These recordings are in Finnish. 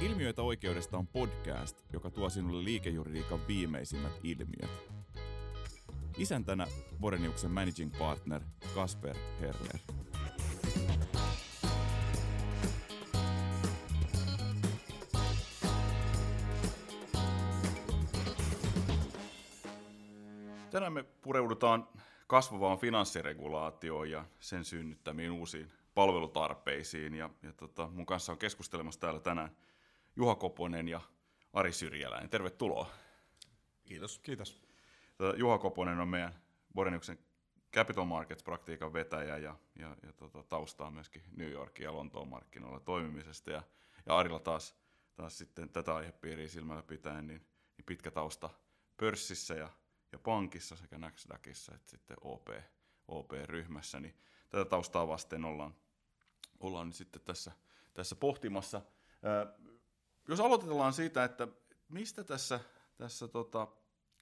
Ilmiöitä oikeudesta on podcast, joka tuo sinulle liikejuridiikan viimeisimmät ilmiöt. Isäntänä Boreniuksen managing partner Kasper Herler. Tänään me pureudutaan kasvavaan finanssiregulaatioon ja sen synnyttämiin uusiin palvelutarpeisiin. Ja, ja tota, mun kanssa on keskustelemassa täällä tänään Juha Koponen ja Ari Syrjäläinen. Tervetuloa. Kiitos. Kiitos. Tota, Juha Koponen on meidän Boreniuksen Capital Markets-praktiikan vetäjä ja, ja, ja tota, taustaa myöskin New Yorkin ja Lontoon markkinoilla toimimisesta. Ja, ja Arilla taas, taas sitten tätä aihepiiriä silmällä pitäen, niin, niin pitkä tausta pörssissä ja, ja pankissa sekä Nasdaqissa että sitten OP, OP-ryhmässä. Niin tätä taustaa vasten ollaan, ollaan nyt sitten tässä, tässä pohtimassa. Ää, jos aloitetaan siitä, että mistä tässä, tässä tota,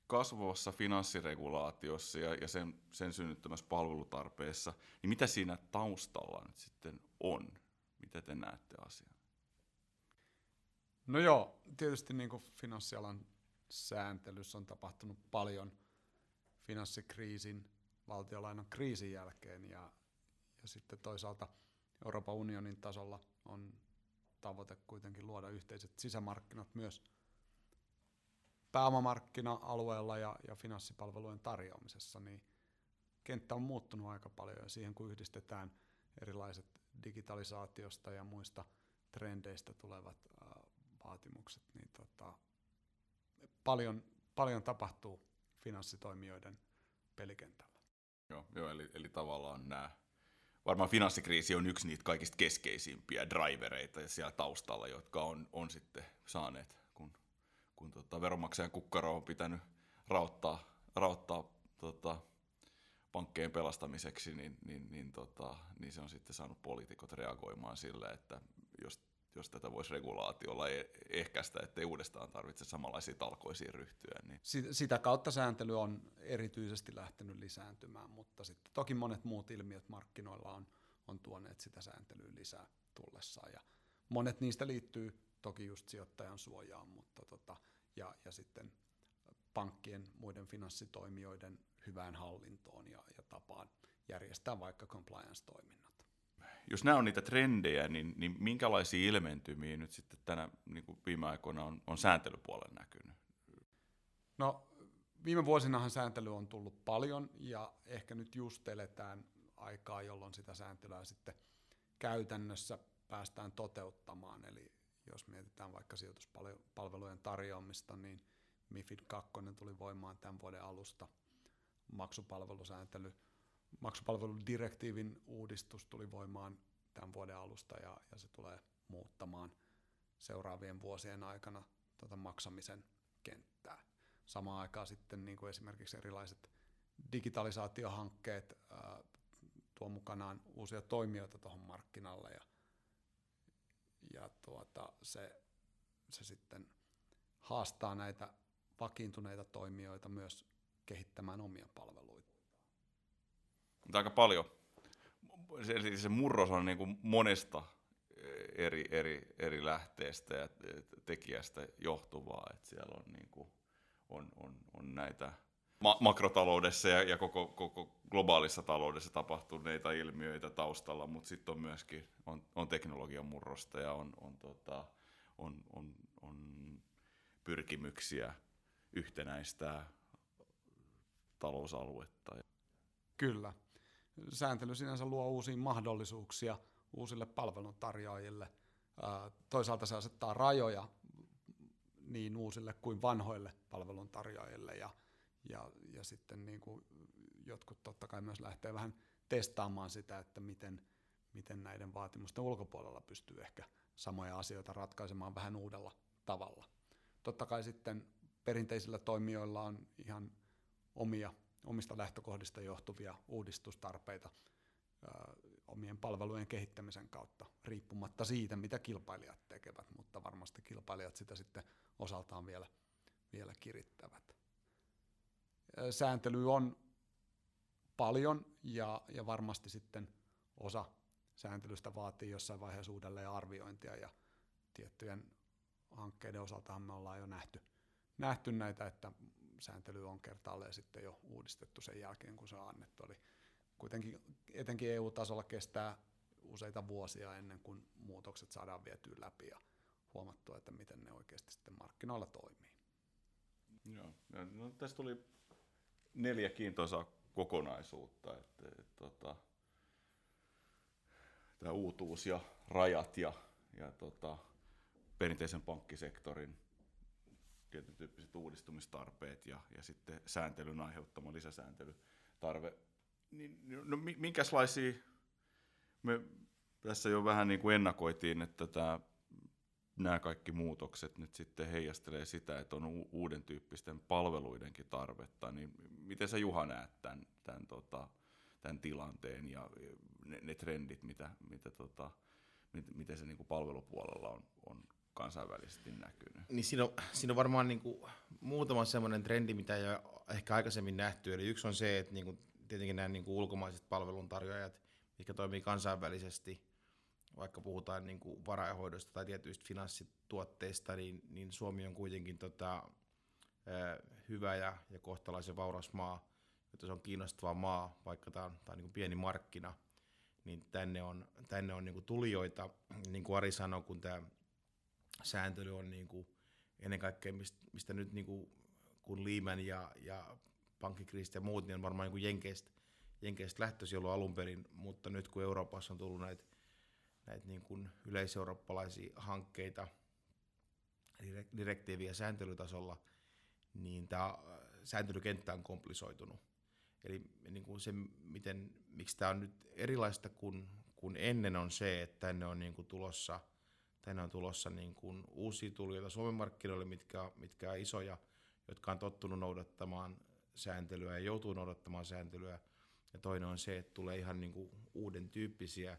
kasvavassa finanssiregulaatiossa ja, ja sen, sen synnyttämässä palvelutarpeessa, niin mitä siinä taustalla nyt sitten on? Mitä te näette asian? No joo, tietysti niin kuin finanssialan sääntelyssä on tapahtunut paljon finanssikriisin, valtiolainan kriisin jälkeen ja, ja sitten toisaalta Euroopan unionin tasolla on tavoite kuitenkin luoda yhteiset sisämarkkinat myös pääomamarkkina-alueella ja, ja finanssipalvelujen tarjoamisessa, niin kenttä on muuttunut aika paljon ja siihen kun yhdistetään erilaiset digitalisaatiosta ja muista trendeistä tulevat äh, vaatimukset, niin tota, paljon, paljon tapahtuu finanssitoimijoiden pelikentällä. Joo, joo eli, eli tavallaan nämä, varmaan finanssikriisi on yksi niitä kaikista keskeisimpiä drivereita siellä taustalla, jotka on, on sitten saaneet, kun, kun tota, veronmaksajan kukkaro on pitänyt rauttaa, rauttaa tota, pankkeen pelastamiseksi, niin, niin, niin, tota, niin se on sitten saanut poliitikot reagoimaan sille, että jos jos tätä voisi regulaatiolla e- ehkäistä, ettei uudestaan tarvitse samanlaisiin talkoisiin ryhtyä. Niin. Sitä kautta sääntely on erityisesti lähtenyt lisääntymään, mutta sitten toki monet muut ilmiöt markkinoilla on, on tuoneet sitä sääntelyä lisää tullessaan. Ja monet niistä liittyy toki just sijoittajan suojaan, mutta tota, ja, ja sitten pankkien, muiden finanssitoimijoiden hyvään hallintoon ja, ja tapaan järjestää vaikka compliance-toiminnat jos nämä on niitä trendejä, niin, niin minkälaisia ilmentymiä nyt sitten tänä niin kuin viime aikoina on, on sääntelypuolella näkynyt? No viime vuosinahan sääntely on tullut paljon ja ehkä nyt just eletään aikaa, jolloin sitä sääntelyä sitten käytännössä päästään toteuttamaan. Eli jos mietitään vaikka sijoituspalvelujen tarjoamista, niin MIFID 2 tuli voimaan tämän vuoden alusta, maksupalvelusääntely – maksupalveludirektiivin uudistus tuli voimaan tämän vuoden alusta ja, ja se tulee muuttamaan seuraavien vuosien aikana tuota maksamisen kenttää. Samaan aikaan sitten niin kuin esimerkiksi erilaiset digitalisaatiohankkeet ää, tuo mukanaan uusia toimijoita tuohon markkinalle ja, ja tuota, se, se sitten haastaa näitä vakiintuneita toimijoita myös kehittämään omia palveluita. Mutta aika paljon. Se, se murros on niin kuin monesta eri, eri, eri lähteestä ja tekijästä johtuvaa. Että siellä on, niin kuin, on, on, on näitä ma- makrotaloudessa ja, ja koko, koko globaalissa taloudessa tapahtuneita ilmiöitä taustalla, mutta sitten on myöskin on, on teknologian murrosta ja on, on, tota, on, on, on pyrkimyksiä yhtenäistää talousaluetta. Kyllä sääntely sinänsä luo uusia mahdollisuuksia uusille palveluntarjoajille. Toisaalta se asettaa rajoja niin uusille kuin vanhoille palveluntarjoajille ja, ja, ja sitten niin kuin jotkut totta kai myös lähtee vähän testaamaan sitä, että miten, miten näiden vaatimusten ulkopuolella pystyy ehkä samoja asioita ratkaisemaan vähän uudella tavalla. Totta kai sitten perinteisillä toimijoilla on ihan omia omista lähtökohdista johtuvia uudistustarpeita omien palvelujen kehittämisen kautta, riippumatta siitä, mitä kilpailijat tekevät, mutta varmasti kilpailijat sitä sitten osaltaan vielä, vielä kirittävät. Sääntely on paljon ja, ja varmasti sitten osa sääntelystä vaatii jossain vaiheessa uudelleen arviointia ja tiettyjen hankkeiden osaltahan me ollaan jo nähty, nähty näitä, että sääntely on kertaalleen sitten jo uudistettu sen jälkeen, kun se on annettu. Eli kuitenkin etenkin EU-tasolla kestää useita vuosia ennen kuin muutokset saadaan vietyä läpi ja huomattua, että miten ne oikeasti sitten markkinoilla toimii. Joo. No, tässä tuli neljä kiintoisaa kokonaisuutta. Että, et, tota, tämä uutuus ja rajat ja, ja tota, perinteisen pankkisektorin tietyn tyyppiset uudistumistarpeet ja, ja sitten sääntelyn aiheuttama lisäsääntelytarve. Niin, no, minkälaisia, me tässä jo vähän niin kuin ennakoitiin, että tämä, nämä kaikki muutokset nyt sitten heijastelee sitä, että on uuden tyyppisten palveluidenkin tarvetta, niin miten sä Juha näet tämän, tämän, tota, tämän tilanteen ja ne, ne trendit, mitä, mitä tota, miten se niin kuin palvelupuolella on, on kansainvälisesti näkynyt? Niin siinä, on, siinä on varmaan niin kuin muutama sellainen trendi, mitä ei ole ehkä aikaisemmin nähty. Eli yksi on se, että niin kuin, tietenkin nämä niin kuin ulkomaiset palveluntarjoajat, mitkä toimii kansainvälisesti, vaikka puhutaan niin kuin varainhoidosta tai tietyistä finanssituotteista, niin, niin Suomi on kuitenkin tota, hyvä ja, ja kohtalaisen vauras maa, että se on kiinnostava maa, vaikka tämä on, tämä on niin kuin pieni markkina, niin tänne on, tänne on niin kuin tulijoita, niin kuin Ari sanoi, kun tämä sääntely on niin kuin ennen kaikkea, mistä, mistä nyt niin kuin, kun Lehman ja, ja pankkikriisit ja muut, niin on varmaan niin Jenkeistä, Jenkeistä lähtöisin ollut alun perin, mutta nyt kun Euroopassa on tullut näitä, näitä niin kuin yleiseurooppalaisia hankkeita direktiivi- ja sääntelytasolla, niin tämä sääntelykenttä on komplisoitunut. Eli niin kuin se, miten, miksi tämä on nyt erilaista kuin, kuin ennen, on se, että tänne on niin kuin tulossa – tänne on tulossa niin kuin uusia tulijoita Suomen markkinoille, mitkä, mitkä on isoja, jotka on tottunut noudattamaan sääntelyä ja joutuu noudattamaan sääntelyä. Ja toinen on se, että tulee ihan niin kuin uuden tyyppisiä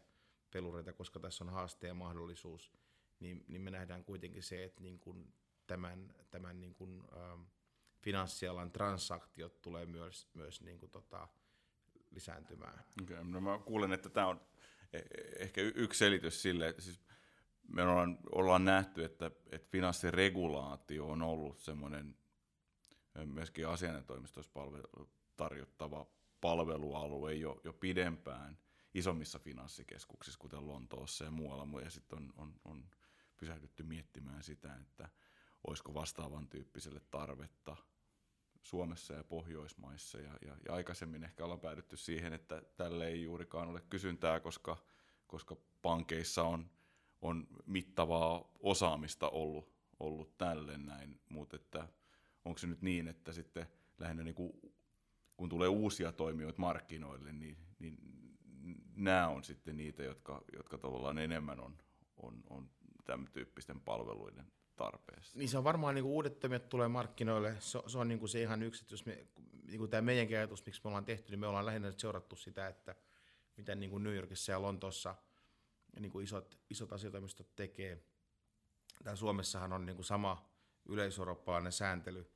pelureita, koska tässä on haaste ja mahdollisuus, niin, niin me nähdään kuitenkin se, että niin kuin tämän, tämän niin kuin, ähm, finanssialan transaktiot tulee myös, myös niin kuin tota, lisääntymään. Okay, no mä kuulen, että tämä on e-, e-, ehkä yksi selitys sille, että siis me ollaan, ollaan nähty, että, että finanssiregulaatio on ollut semmoinen myöskin asianajotoimistossa tarjottava palvelualue jo, jo pidempään isommissa finanssikeskuksissa, kuten Lontoossa ja muualla, ja sitten on, on, on pysähdytty miettimään sitä, että olisiko vastaavan tyyppiselle tarvetta Suomessa ja Pohjoismaissa, ja, ja, ja aikaisemmin ehkä ollaan päädytty siihen, että tälle ei juurikaan ole kysyntää, koska, koska pankeissa on on mittavaa osaamista ollut, ollut tälle näin, mutta onko se nyt niin, että sitten lähinnä niin kuin, kun tulee uusia toimijoita markkinoille, niin, niin nämä on sitten niitä, jotka, jotka tavallaan enemmän on, on, on tämän tyyppisten palveluiden tarpeessa. Niin se on varmaan niin uudet toimijat tulee markkinoille, se, se on niin kuin se ihan yksi, jos me, niin kuin tämä meidän ajatus, miksi me ollaan tehty, niin me ollaan lähinnä seurattu sitä, että miten niin kuin New Yorkissa ja Lontoossa – niin kuin isot, isot asiatoimistot tekee. Täällä Suomessahan on niin kuin sama yleiseurooppalainen sääntely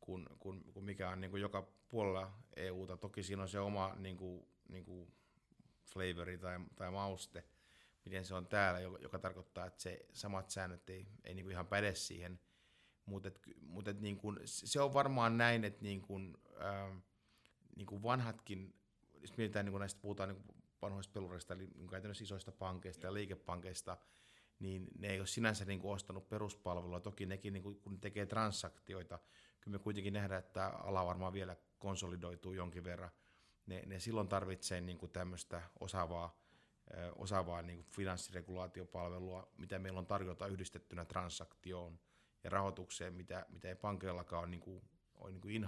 kuin, kuin, kuin mikä on niin kuin joka puolella EUta. Toki siinä on se oma niin kuin, niin kuin flavori tai, tai mauste, miten se on täällä, joka, tarkoittaa, että se samat säännöt ei, ei niin kuin ihan päde siihen. Mutta mut niin se on varmaan näin, että niin kuin, äh, niin kuin vanhatkin, jos mietitään niin kuin näistä, puhutaan niin kuin vanhoista pelureista, eli niin käytännössä isoista pankeista ja liikepankeista, niin ne ei ole sinänsä niin kuin ostanut peruspalvelua. Toki nekin, niin kuin, kun ne tekee transaktioita, kyllä me kuitenkin nähdään, että ala varmaan vielä konsolidoituu jonkin verran. Ne, ne silloin tarvitsee niin kuin tämmöistä osaavaa, osaavaa niin kuin finanssiregulaatiopalvelua, mitä meillä on tarjota yhdistettynä transaktioon ja rahoitukseen, mitä, mitä ei pankeillakaan ole, niin kuin, ole niin kuin in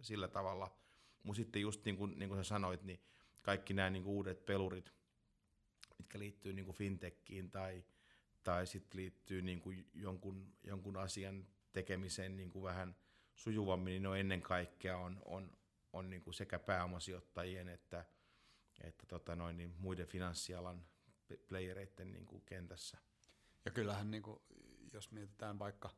sillä tavalla. Mutta sitten just niin kuin, niin kuin sä sanoit, niin kaikki nämä niin kuin uudet pelurit, mitkä liittyy niin kuin fintekkiin tai, tai sitten liittyy niin kuin jonkun, jonkun asian tekemiseen niin kuin vähän sujuvammin, niin ne ennen kaikkea on, on, on niin kuin sekä pääomasijoittajien että, että tota noin, niin muiden finanssialan playereiden niin kuin kentässä. Ja kyllähän, niin kuin, jos mietitään vaikka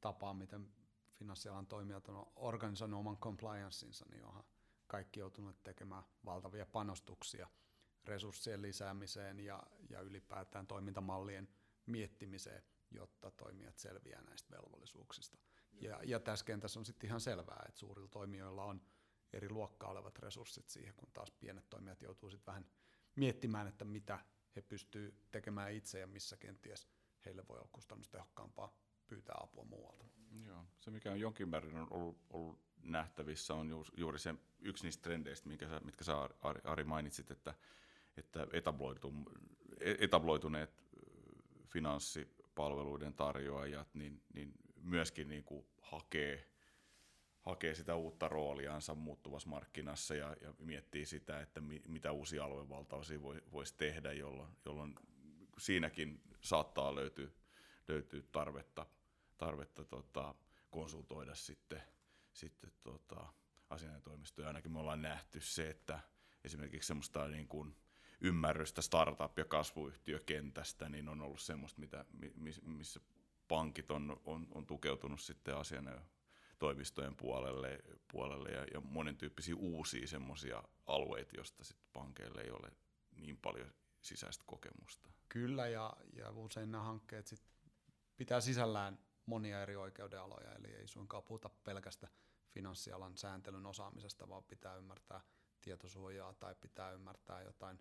tapaa, miten finanssialan toimijat on organisoinut oman compliancinsa, niin onhan kaikki joutuneet tekemään valtavia panostuksia resurssien lisäämiseen ja, ja ylipäätään toimintamallien miettimiseen, jotta toimijat selviää näistä velvollisuuksista. Ja, ja tässä kentässä on sitten ihan selvää, että suurilla toimijoilla on eri luokkaa olevat resurssit siihen, kun taas pienet toimijat joutuu sitten vähän miettimään, että mitä he pystyvät tekemään itse ja missä kenties heille voi olla kustannustehokkaampaa pyytää apua muualta. Joo. Se, mikä on jonkin määrin on ollut, ollut nähtävissä, on juuri se yksi niistä trendeistä, minkä sä, mitkä sä Ari, mainitsit, että, että etabloitu, etabloituneet finanssipalveluiden tarjoajat niin, niin myöskin niin kuin hakee, hakee sitä uutta rooliansa muuttuvassa markkinassa ja, ja miettii sitä, että mi, mitä uusia aluevaltauksia voi, voisi tehdä, jolloin, jolloin siinäkin saattaa löytyä, löytyä tarvetta, tarvetta tota, konsultoida sitten, sitten tota, asianajotoimistoja. Ainakin me ollaan nähty se, että esimerkiksi semmoista niin kuin ymmärrystä startup- ja kasvuyhtiökentästä niin on ollut semmoista, mitä, missä pankit on, on, on tukeutunut sitten asianajotoimistojen puolelle, puolelle ja, ja monen tyyppisiä uusia semmoisia alueita, joista sitten pankeille ei ole niin paljon sisäistä kokemusta. Kyllä, ja, ja usein nämä hankkeet sit pitää sisällään monia eri oikeudenaloja, eli ei suinkaan puhuta pelkästä finanssialan sääntelyn osaamisesta, vaan pitää ymmärtää tietosuojaa tai pitää ymmärtää jotain,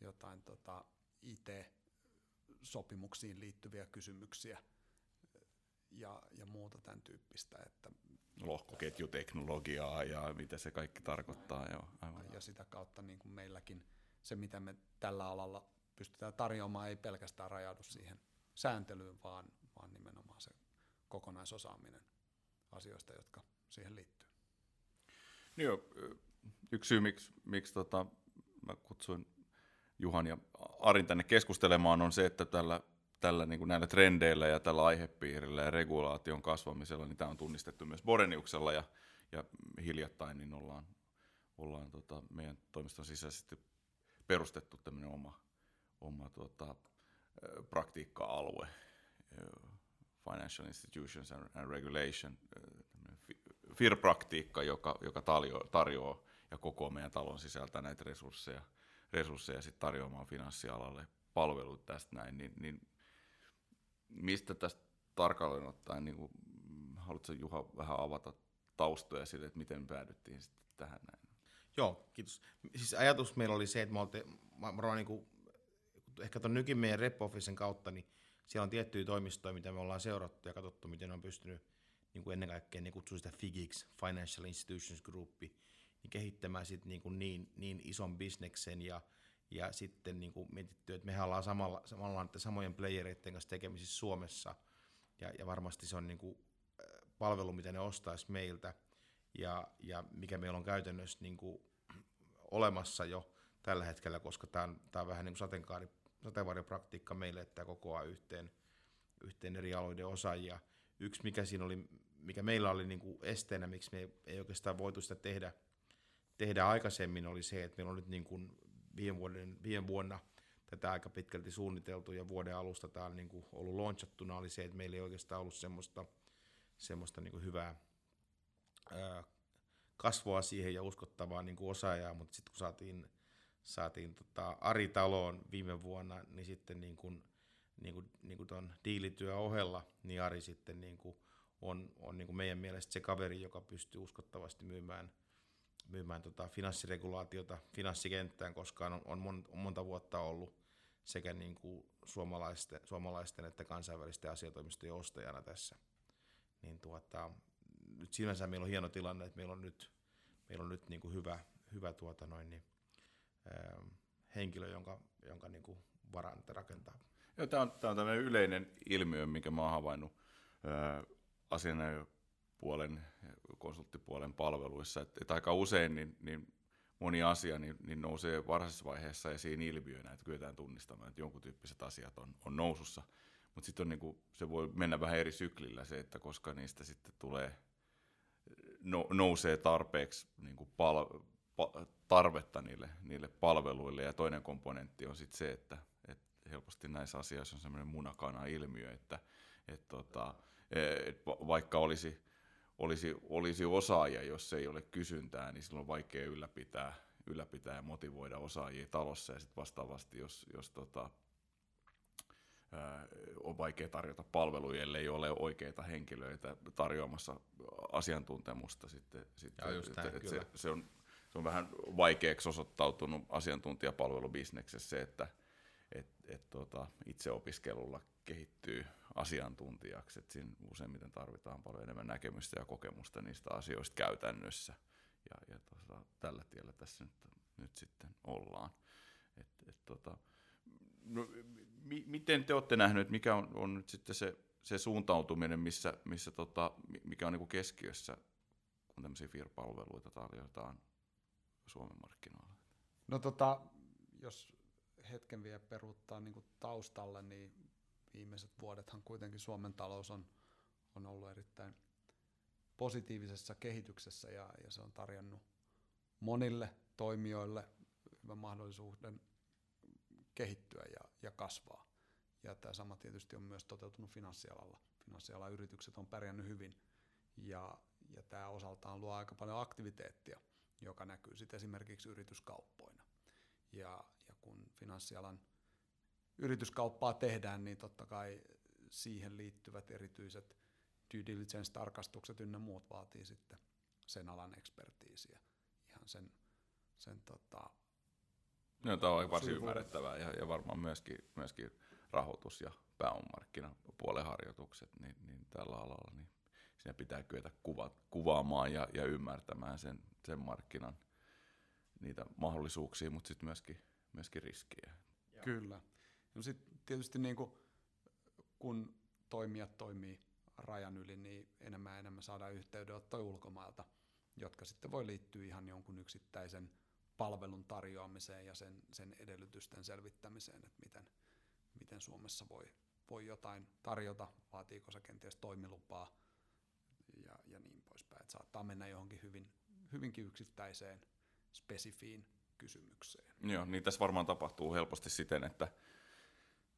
jotain tota IT-sopimuksiin liittyviä kysymyksiä ja, ja muuta tämän tyyppistä. Että Lohkoketjuteknologiaa ja mitä se kaikki tarkoittaa. Joo, aivan. Ja sitä kautta niin kuin meilläkin se, mitä me tällä alalla pystytään tarjoamaan, ei pelkästään rajaudu siihen sääntelyyn, vaan, kokonaisosaaminen asioista, jotka siihen liittyy. Niin joo, yksi syy, miksi, miksi tota, mä kutsuin Juhan ja Arin tänne keskustelemaan, on se, että tällä, tällä niin kuin näillä trendeillä ja tällä aihepiirillä ja regulaation kasvamisella, niin tämä on tunnistettu myös Boreniuksella ja, ja hiljattain niin ollaan, ollaan tota, meidän toimiston sisäisesti perustettu tämmöinen oma, oma tota, praktiikka-alue, Financial Institutions and, Regulation, FIR-praktiikka, joka, joka tarjoaa, tarjoaa ja koko meidän talon sisältä näitä resursseja, resursseja sit tarjoamaan finanssialalle palvelut tästä näin, niin, niin mistä tästä tarkalleen ottaen, niin kuin, haluatko Juha vähän avata taustoja sille, että miten päädyttiin sitten tähän näin? Joo, kiitos. Siis ajatus meillä oli se, että me oltiin, varmaan niin kuin, ehkä tuon nykin meidän rep kautta, niin siellä on tiettyjä toimistoja, mitä me ollaan seurattu ja katsottu, miten ne on pystynyt niin kuin ennen kaikkea niin kutsuu sitä FIGIX, Financial Institutions Group, niin kehittämään sit niin, kuin niin, niin ison bisneksen ja, ja sitten niin kuin mietitty, että mehän ollaan samalla, samalla samojen playereiden kanssa tekemisissä Suomessa. Ja, ja varmasti se on niin kuin palvelu, mitä ne ostaisi meiltä. Ja, ja mikä meillä on käytännössä niin kuin olemassa jo tällä hetkellä, koska tämä on, tämä on vähän niin kuin sateenvarjopraktiikka meille, että kokoaa yhteen, yhteen eri alueiden osaajia. Yksi, mikä siinä oli, mikä meillä oli niin kuin esteenä, miksi me ei, ei oikeastaan voitu sitä tehdä, tehdä aikaisemmin, oli se, että meillä on nyt niin kuin viime, vuoden, viime vuonna tätä aika pitkälti suunniteltu ja vuoden alusta tämä on niin kuin ollut launchattuna, oli se, että meillä ei oikeastaan ollut semmoista, semmoista niin kuin hyvää ää, kasvua siihen ja uskottavaa niin kuin osaajaa, mutta sitten kun saatiin, saatiin tota Ari Taloon viime vuonna, niin sitten niin kuin, niin kuin, niin kuin ton diilityö ohella, niin Ari sitten niin kuin on, on niin kuin meidän mielestä se kaveri, joka pystyy uskottavasti myymään, myymään tota finanssiregulaatiota finanssikenttään, koska on, on, mon, on monta vuotta ollut sekä niin kuin suomalaisten, suomalaisten että kansainvälisten asiatoimistojen ostajana tässä. Niin tuota, nyt sinänsä meillä on hieno tilanne, että meillä on nyt, meillä on nyt niin kuin hyvä, hyvä tuota noin, niin, henkilö, jonka, jonka niin kuin varaan rakentaa. Joo, tämä on, tämä on tämmöinen yleinen ilmiö, mä oon havainnut asianajopuolen, konsulttipuolen palveluissa, että, että aika usein niin, niin moni asia niin, niin nousee varhaisessa vaiheessa esiin ilmiönä, että kyetään tunnistamaan, että jonkun tyyppiset asiat on, on nousussa. Mutta sitten niin se voi mennä vähän eri syklillä se, että koska niistä sitten tulee, no, nousee tarpeeksi niin kuin pal, pa, tarvetta niille, niille palveluille. Ja toinen komponentti on sitten se, että, että helposti näissä asioissa on semmoinen munakana-ilmiö, että, että tota, et vaikka olisi, olisi, olisi osaaja, jos ei ole kysyntää, niin silloin on vaikea ylläpitää, ylläpitää ja motivoida osaajia talossa. Ja sitten vastaavasti, jos, jos tota, on vaikea tarjota palveluja, ellei ole oikeita henkilöitä tarjoamassa asiantuntemusta. Sitten, sitten, just näin, että, se, se, on, se on vähän vaikeaksi osoittautunut asiantuntijapalvelubisneksessä se, että et, et, tota, itseopiskelulla kehittyy asiantuntijaksi. Et siinä useimmiten tarvitaan paljon enemmän näkemystä ja kokemusta niistä asioista käytännössä. Ja, ja tota, tällä tiellä tässä nyt, nyt sitten ollaan. Et, et, tota, no, mi, miten te olette nähneet, mikä on, on nyt sitten se, se suuntautuminen, missä, missä tota, mikä on niin keskiössä, kun tämmöisiä FIR-palveluita tarjotaan Suomen markkinoilla? No tota, jos hetken vielä peruuttaa niin taustalle, niin viimeiset vuodethan kuitenkin Suomen talous on, on ollut erittäin positiivisessa kehityksessä ja, ja se on tarjonnut monille toimijoille hyvän mahdollisuuden kehittyä ja, ja kasvaa. Ja tämä sama tietysti on myös toteutunut finanssialalla. Finanssialan yritykset on pärjännyt hyvin ja, ja tämä osaltaan luo aika paljon aktiviteettia, joka näkyy sitten esimerkiksi yrityskauppoina. Ja, ja kun finanssialan yrityskauppaa tehdään, niin totta kai siihen liittyvät erityiset due diligence-tarkastukset ynnä muut vaatii sitten sen alan ekspertiisiä. Ihan sen, sen tota, No, tämä on varsin ymmärrettävää ja, ja varmaan myöskin, myöskin rahoitus- ja pääomamarkkinapuolen harjoitukset niin, niin tällä alalla, niin siinä pitää kyetä kuva, kuvaamaan ja, ja ymmärtämään sen, sen markkinan niitä mahdollisuuksia, mutta sitten myöskin, myöskin riskiä. Kyllä. No sitten tietysti niin kuin, kun toimijat toimii rajan yli, niin enemmän ja enemmän saadaan yhteydenottoja ulkomailta, jotka sitten voi liittyä ihan jonkun yksittäisen palvelun tarjoamiseen ja sen, sen edellytysten selvittämiseen, että miten, miten Suomessa voi, voi jotain tarjota, vaatiiko se kenties toimilupaa poispäin. Että saattaa mennä johonkin hyvin, hyvinkin yksittäiseen, spesifiin kysymykseen. Joo, niin tässä varmaan tapahtuu helposti siten, että,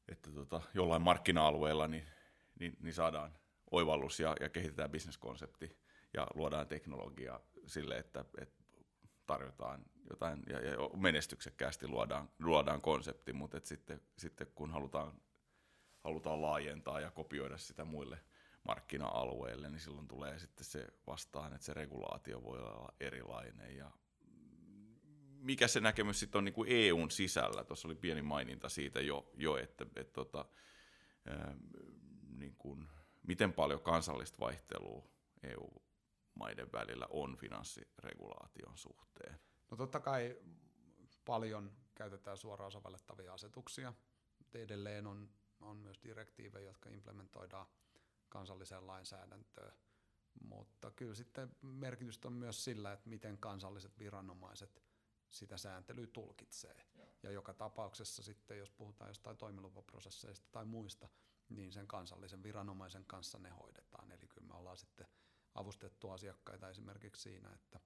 että tota, jollain markkina-alueella niin, niin, niin saadaan oivallus ja, ja kehitetään bisneskonsepti ja luodaan teknologiaa sille, että, että tarjotaan jotain ja, ja menestyksekkäästi luodaan, luodaan konsepti, mutta sitten, sitten kun halutaan, halutaan laajentaa ja kopioida sitä muille markkina-alueille, niin silloin tulee sitten se vastaan, että se regulaatio voi olla erilainen ja mikä se näkemys sitten on niin kuin EUn sisällä? Tuossa oli pieni maininta siitä jo, jo että, että, tota, ää, niin kuin, miten paljon kansallista vaihtelua EU-maiden välillä on finanssiregulaation suhteen? No totta kai paljon käytetään suoraan sovellettavia asetuksia, edelleen on, on myös direktiivejä, jotka implementoidaan kansalliseen lainsäädäntöön. Mutta kyllä sitten merkitystä on myös sillä, että miten kansalliset viranomaiset sitä sääntelyä tulkitsee. Ja joka tapauksessa sitten, jos puhutaan jostain toimilupaprosesseista tai muista, niin sen kansallisen viranomaisen kanssa ne hoidetaan. Eli kyllä me ollaan sitten avustettu asiakkaita esimerkiksi siinä, että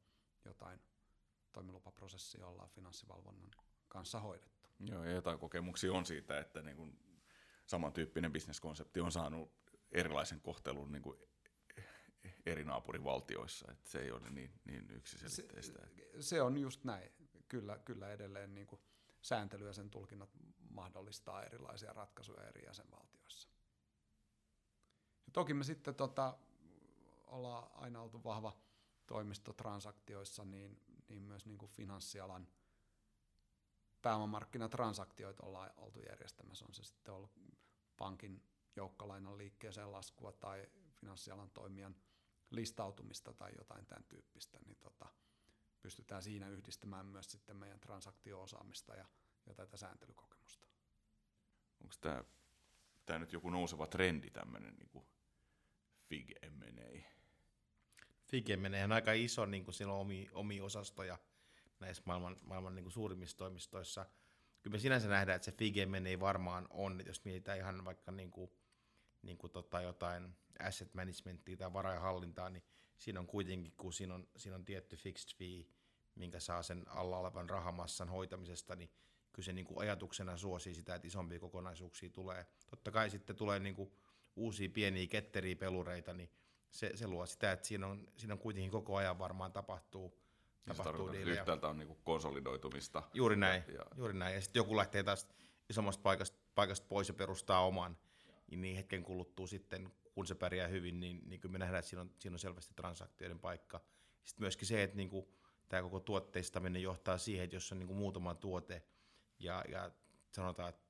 jotain toimilupaprosessia ollaan finanssivalvonnan kanssa hoidettu. Joo, ja jotain kokemuksia on siitä, että niin kuin samantyyppinen bisneskonsepti on saanut erilaisen kohtelun niin kuin eri naapurivaltioissa, että se ei ole niin, niin yksiselitteistä. Se, se on just näin. Kyllä, kyllä edelleen niin kuin sääntely ja sen tulkinnat mahdollistaa erilaisia ratkaisuja eri jäsenvaltioissa. Ja toki me sitten tota, ollaan aina oltu vahva toimisto transaktioissa, niin, niin myös niin kuin finanssialan pääomamarkkinatransaktioita ollaan oltu järjestämässä. On se sitten ollut pankin joukkolainan liikkeeseen laskua tai finanssialan toimijan listautumista tai jotain tämän tyyppistä, niin tota, pystytään siinä yhdistämään myös sitten meidän transaktio-osaamista ja, ja tätä sääntelykokemusta. Onko tämä, tämä nyt joku nouseva trendi, tämmöinen niin FIG M&A? Fige menee aika iso, niin kuin siellä on omi, omi osastoja näissä maailman, maailman niin kuin suurimmissa toimistoissa. Kyllä me sinänsä nähdään, että se Fige menee varmaan on, jos mietitään ihan vaikka niin kuin, niin kuin tota jotain asset managementia tai varainhallintaa, niin siinä on kuitenkin, kun siinä on, siinä on tietty fixed fee, minkä saa sen alla olevan rahamassan hoitamisesta, niin kyllä se niin kuin ajatuksena suosii sitä, että isompia kokonaisuuksia tulee. Totta kai sitten tulee niin kuin uusia pieniä ketteriä pelureita, niin se, se luo sitä, että siinä on, siinä on kuitenkin koko ajan varmaan tapahtuu, tapahtuu Yhtäältä on niinku konsolidoitumista. Juuri näin, ja, ja... juuri näin. Ja sitten joku lähtee taas isommasta paikasta paikasta pois ja perustaa oman, niin hetken kuluttua sitten, kun se pärjää hyvin, niin, niin kyllä me nähdään, että siinä on, siinä on selvästi transaktioiden paikka. Sitten myöskin se, että niin kuin, tämä koko tuotteistaminen johtaa siihen, että jos on niin kuin muutama tuote ja, ja sanotaan, että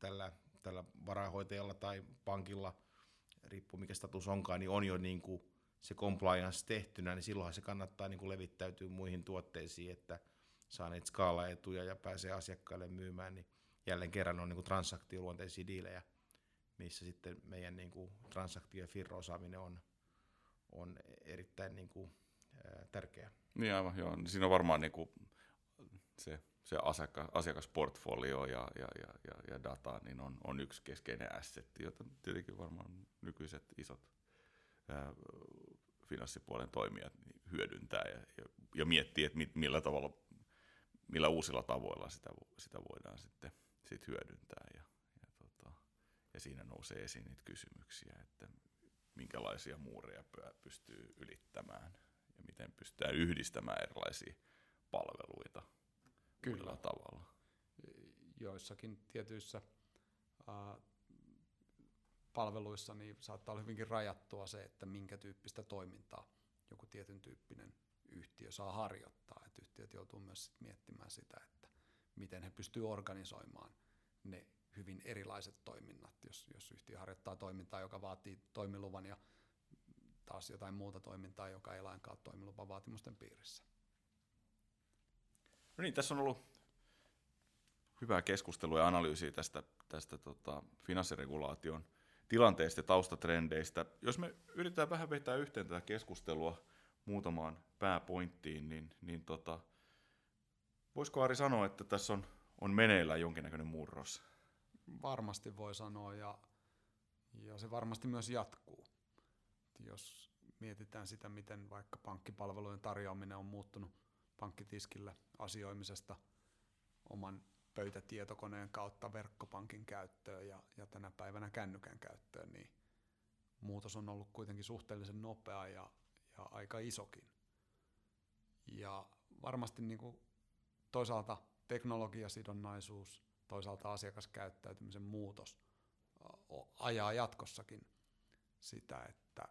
tällä, tällä varahoitajalla tai pankilla, riippuu mikä status onkaan, niin on jo niin kuin se compliance tehtynä, niin silloinhan se kannattaa niin kuin levittäytyä muihin tuotteisiin, että saa niitä skaalaetuja ja pääsee asiakkaille myymään, niin jälleen kerran on niin kuin transaktioluonteisia diilejä, missä sitten meidän niin kuin transaktio- ja firro-osaaminen on, on erittäin niin kuin, tärkeä. Niin aivan, joo. Siinä on varmaan niin kuin se, se asiakas, asiakasportfolio ja, ja, ja, ja, ja data niin on, on yksi keskeinen assetti, jota tietenkin varmaan nykyiset isot ää, finanssipuolen toimijat hyödyntää ja, ja, ja miettii, että millä tavalla, millä uusilla tavoilla sitä, sitä voidaan sitten sit hyödyntää. Ja siinä nousee esiin niitä kysymyksiä, että minkälaisia muureja pystyy ylittämään ja miten pystytään yhdistämään erilaisia palveluita Kyllä. tavalla. Joissakin tietyissä äh, palveluissa niin saattaa olla hyvinkin rajattua se, että minkä tyyppistä toimintaa joku tietyn tyyppinen yhtiö saa harjoittaa. Että yhtiöt joutuu myös sit miettimään sitä, että miten he pystyvät organisoimaan ne hyvin erilaiset toiminnat. Jos, jos yhtiö harjoittaa toimintaa, joka vaatii toimiluvan ja taas jotain muuta toimintaa, joka ei lainkaan ole toimiluvan vaatimusten piirissä. No niin, tässä on ollut hyvää keskustelua ja analyysiä tästä, tästä tota, finanssiregulaation tilanteesta ja taustatrendeistä. Jos me yritetään vähän vetää yhteen tätä keskustelua muutamaan pääpointtiin, niin, niin tota, voisiko Ari sanoa, että tässä on, on meneillään jonkinnäköinen murros? Varmasti voi sanoa ja, ja se varmasti myös jatkuu. Jos mietitään sitä, miten vaikka pankkipalvelujen tarjoaminen on muuttunut pankkitiskille asioimisesta oman pöytätietokoneen kautta verkkopankin käyttöön ja, ja tänä päivänä kännykän käyttöön, niin muutos on ollut kuitenkin suhteellisen nopea ja, ja aika isokin. Ja varmasti niin kuin toisaalta teknologiasidonnaisuus, toisaalta asiakaskäyttäytymisen muutos ajaa jatkossakin sitä, että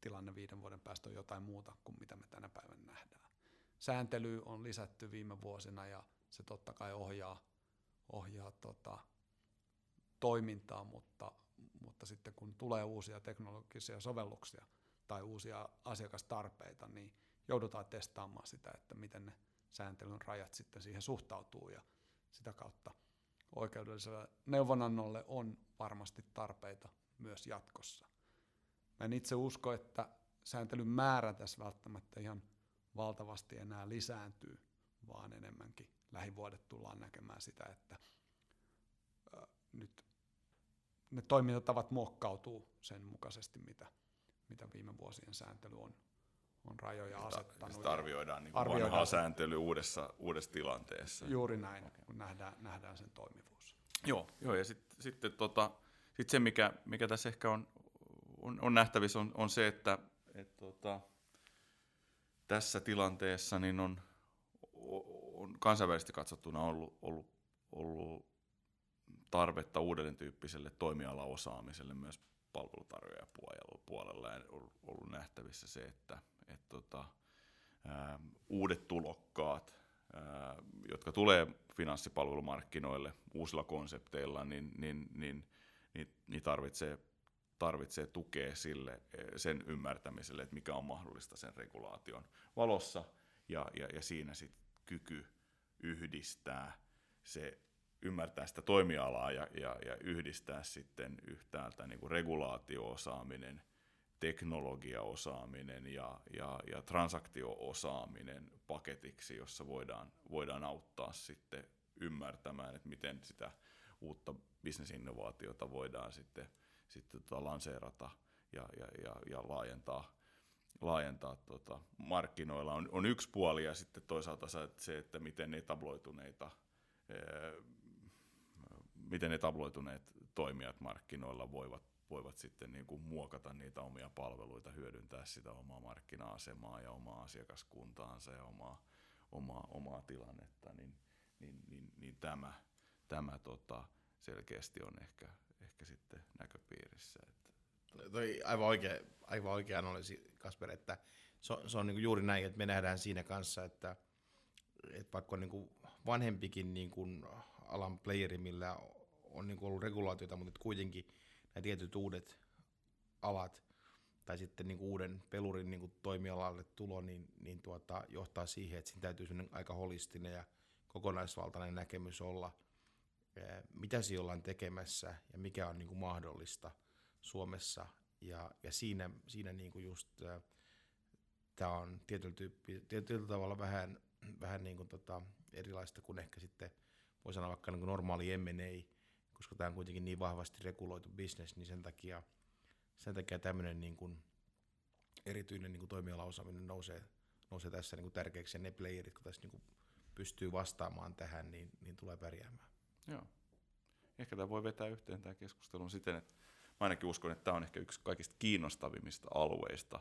tilanne viiden vuoden päästä on jotain muuta kuin mitä me tänä päivänä nähdään. Sääntely on lisätty viime vuosina ja se totta kai ohjaa, ohjaa tota, toimintaa, mutta, mutta sitten kun tulee uusia teknologisia sovelluksia tai uusia asiakastarpeita, niin joudutaan testaamaan sitä, että miten ne sääntelyn rajat sitten siihen suhtautuu ja sitä kautta oikeudelliselle neuvonannolle on varmasti tarpeita myös jatkossa. Mä en itse usko, että sääntelyn määrä tässä välttämättä ihan valtavasti enää lisääntyy, vaan enemmänkin lähivuodet tullaan näkemään sitä, että nyt ne toimintatavat muokkautuu sen mukaisesti, mitä, mitä viime vuosien sääntely on, on rajoja asettanut. Sitä arvioidaan niin arvioidaan vanhaa sääntelyä uudessa, uudessa tilanteessa. Juuri näin, okay. kun nähdään, nähdään sen toimivuus. Joo, joo ja sitten sit, tota, sit se, mikä, mikä tässä ehkä on, on, on nähtävissä, on, on se, että et, tota, tässä tilanteessa niin on, on kansainvälisesti katsottuna ollut, ollut, ollut tarvetta uuden tyyppiselle toimialaosaamiselle myös palvelutarjoajapuolella ja on ollut nähtävissä se, että et tota, ää, uudet tulokkaat, ää, jotka tulee finanssipalvelumarkkinoille uusilla konsepteilla, niin, niin, niin, niin, niin tarvitsee, tarvitsee tukea sille, sen ymmärtämiselle, että mikä on mahdollista sen regulaation valossa, ja, ja, ja siinä sitten kyky yhdistää se ymmärtää sitä toimialaa ja, ja, ja yhdistää sitten yhtäältä niin kuin regulaatio-osaaminen, teknologiaosaaminen ja, ja, ja transaktio-osaaminen paketiksi, jossa voidaan, voidaan auttaa sitten ymmärtämään, että miten sitä uutta bisnesinnovaatiota voidaan sitten, sitten tota lanseerata ja, ja, ja, ja laajentaa laajentaa tota, markkinoilla. On, on yksi puoli ja sitten toisaalta se, että miten etabloituneita, miten etabloituneet toimijat markkinoilla voivat, voivat sitten niin kuin muokata niitä omia palveluita, hyödyntää sitä omaa markkina-asemaa ja omaa asiakaskuntaansa ja omaa, omaa, omaa tilannetta, niin, niin, niin, niin tämä, tämä tota, selkeästi on ehkä, ehkä sitten näköpiirissä. Että. Toi aivan oikein, aivan oikein analyysi, Kasper, että se on, se on niin juuri näin, että me nähdään siinä kanssa, että, että vaikka on niin vanhempikin niin kuin alan playeri, millä on niin ollut regulaatiota, mutta kuitenkin nämä tietyt uudet alat tai sitten niin uuden pelurin niin toimialalle tulo, niin, niin tuota, johtaa siihen, että siinä täytyy aika holistinen ja kokonaisvaltainen näkemys olla, mitä siinä ollaan tekemässä ja mikä on niin kuin mahdollista Suomessa. Ja, ja siinä, siinä niin kuin just tämä on tietyllä, tyyppi, tietyllä tavalla vähän, vähän niin kuin tota, erilaista kuin ehkä sitten voi sanoa vaikka niin kuin normaali M&A, koska tämä on kuitenkin niin vahvasti reguloitu business, niin sen takia, sen takia tämmöinen niin kuin erityinen niin kuin toimialaosaaminen nousee, nousee tässä niin kuin tärkeäksi, ja ne playerit, kun tässä niin kuin pystyy vastaamaan tähän, niin, niin tulee pärjäämään. Joo. Ehkä tämä voi vetää yhteen tämä keskustelun siten, että mä ainakin uskon, että tämä on ehkä yksi kaikista kiinnostavimmista alueista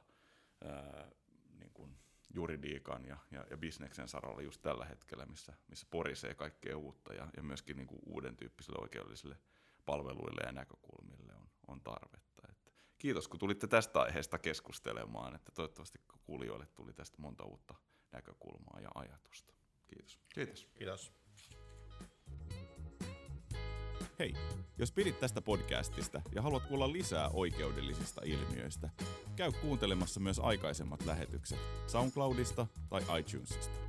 juridiikan ja, ja, ja bisneksen saralla just tällä hetkellä, missä, missä porisee kaikkea uutta ja, ja myöskin niin kuin uuden tyyppisille oikeudellisille palveluille ja näkökulmille on, on tarvetta. Että kiitos, kun tulitte tästä aiheesta keskustelemaan, että toivottavasti kuulijoille tuli tästä monta uutta näkökulmaa ja ajatusta. Kiitos. Kiitos. Kiitos. Hei, jos pidit tästä podcastista ja haluat kuulla lisää oikeudellisista ilmiöistä, käy kuuntelemassa myös aikaisemmat lähetykset SoundCloudista tai iTunesista.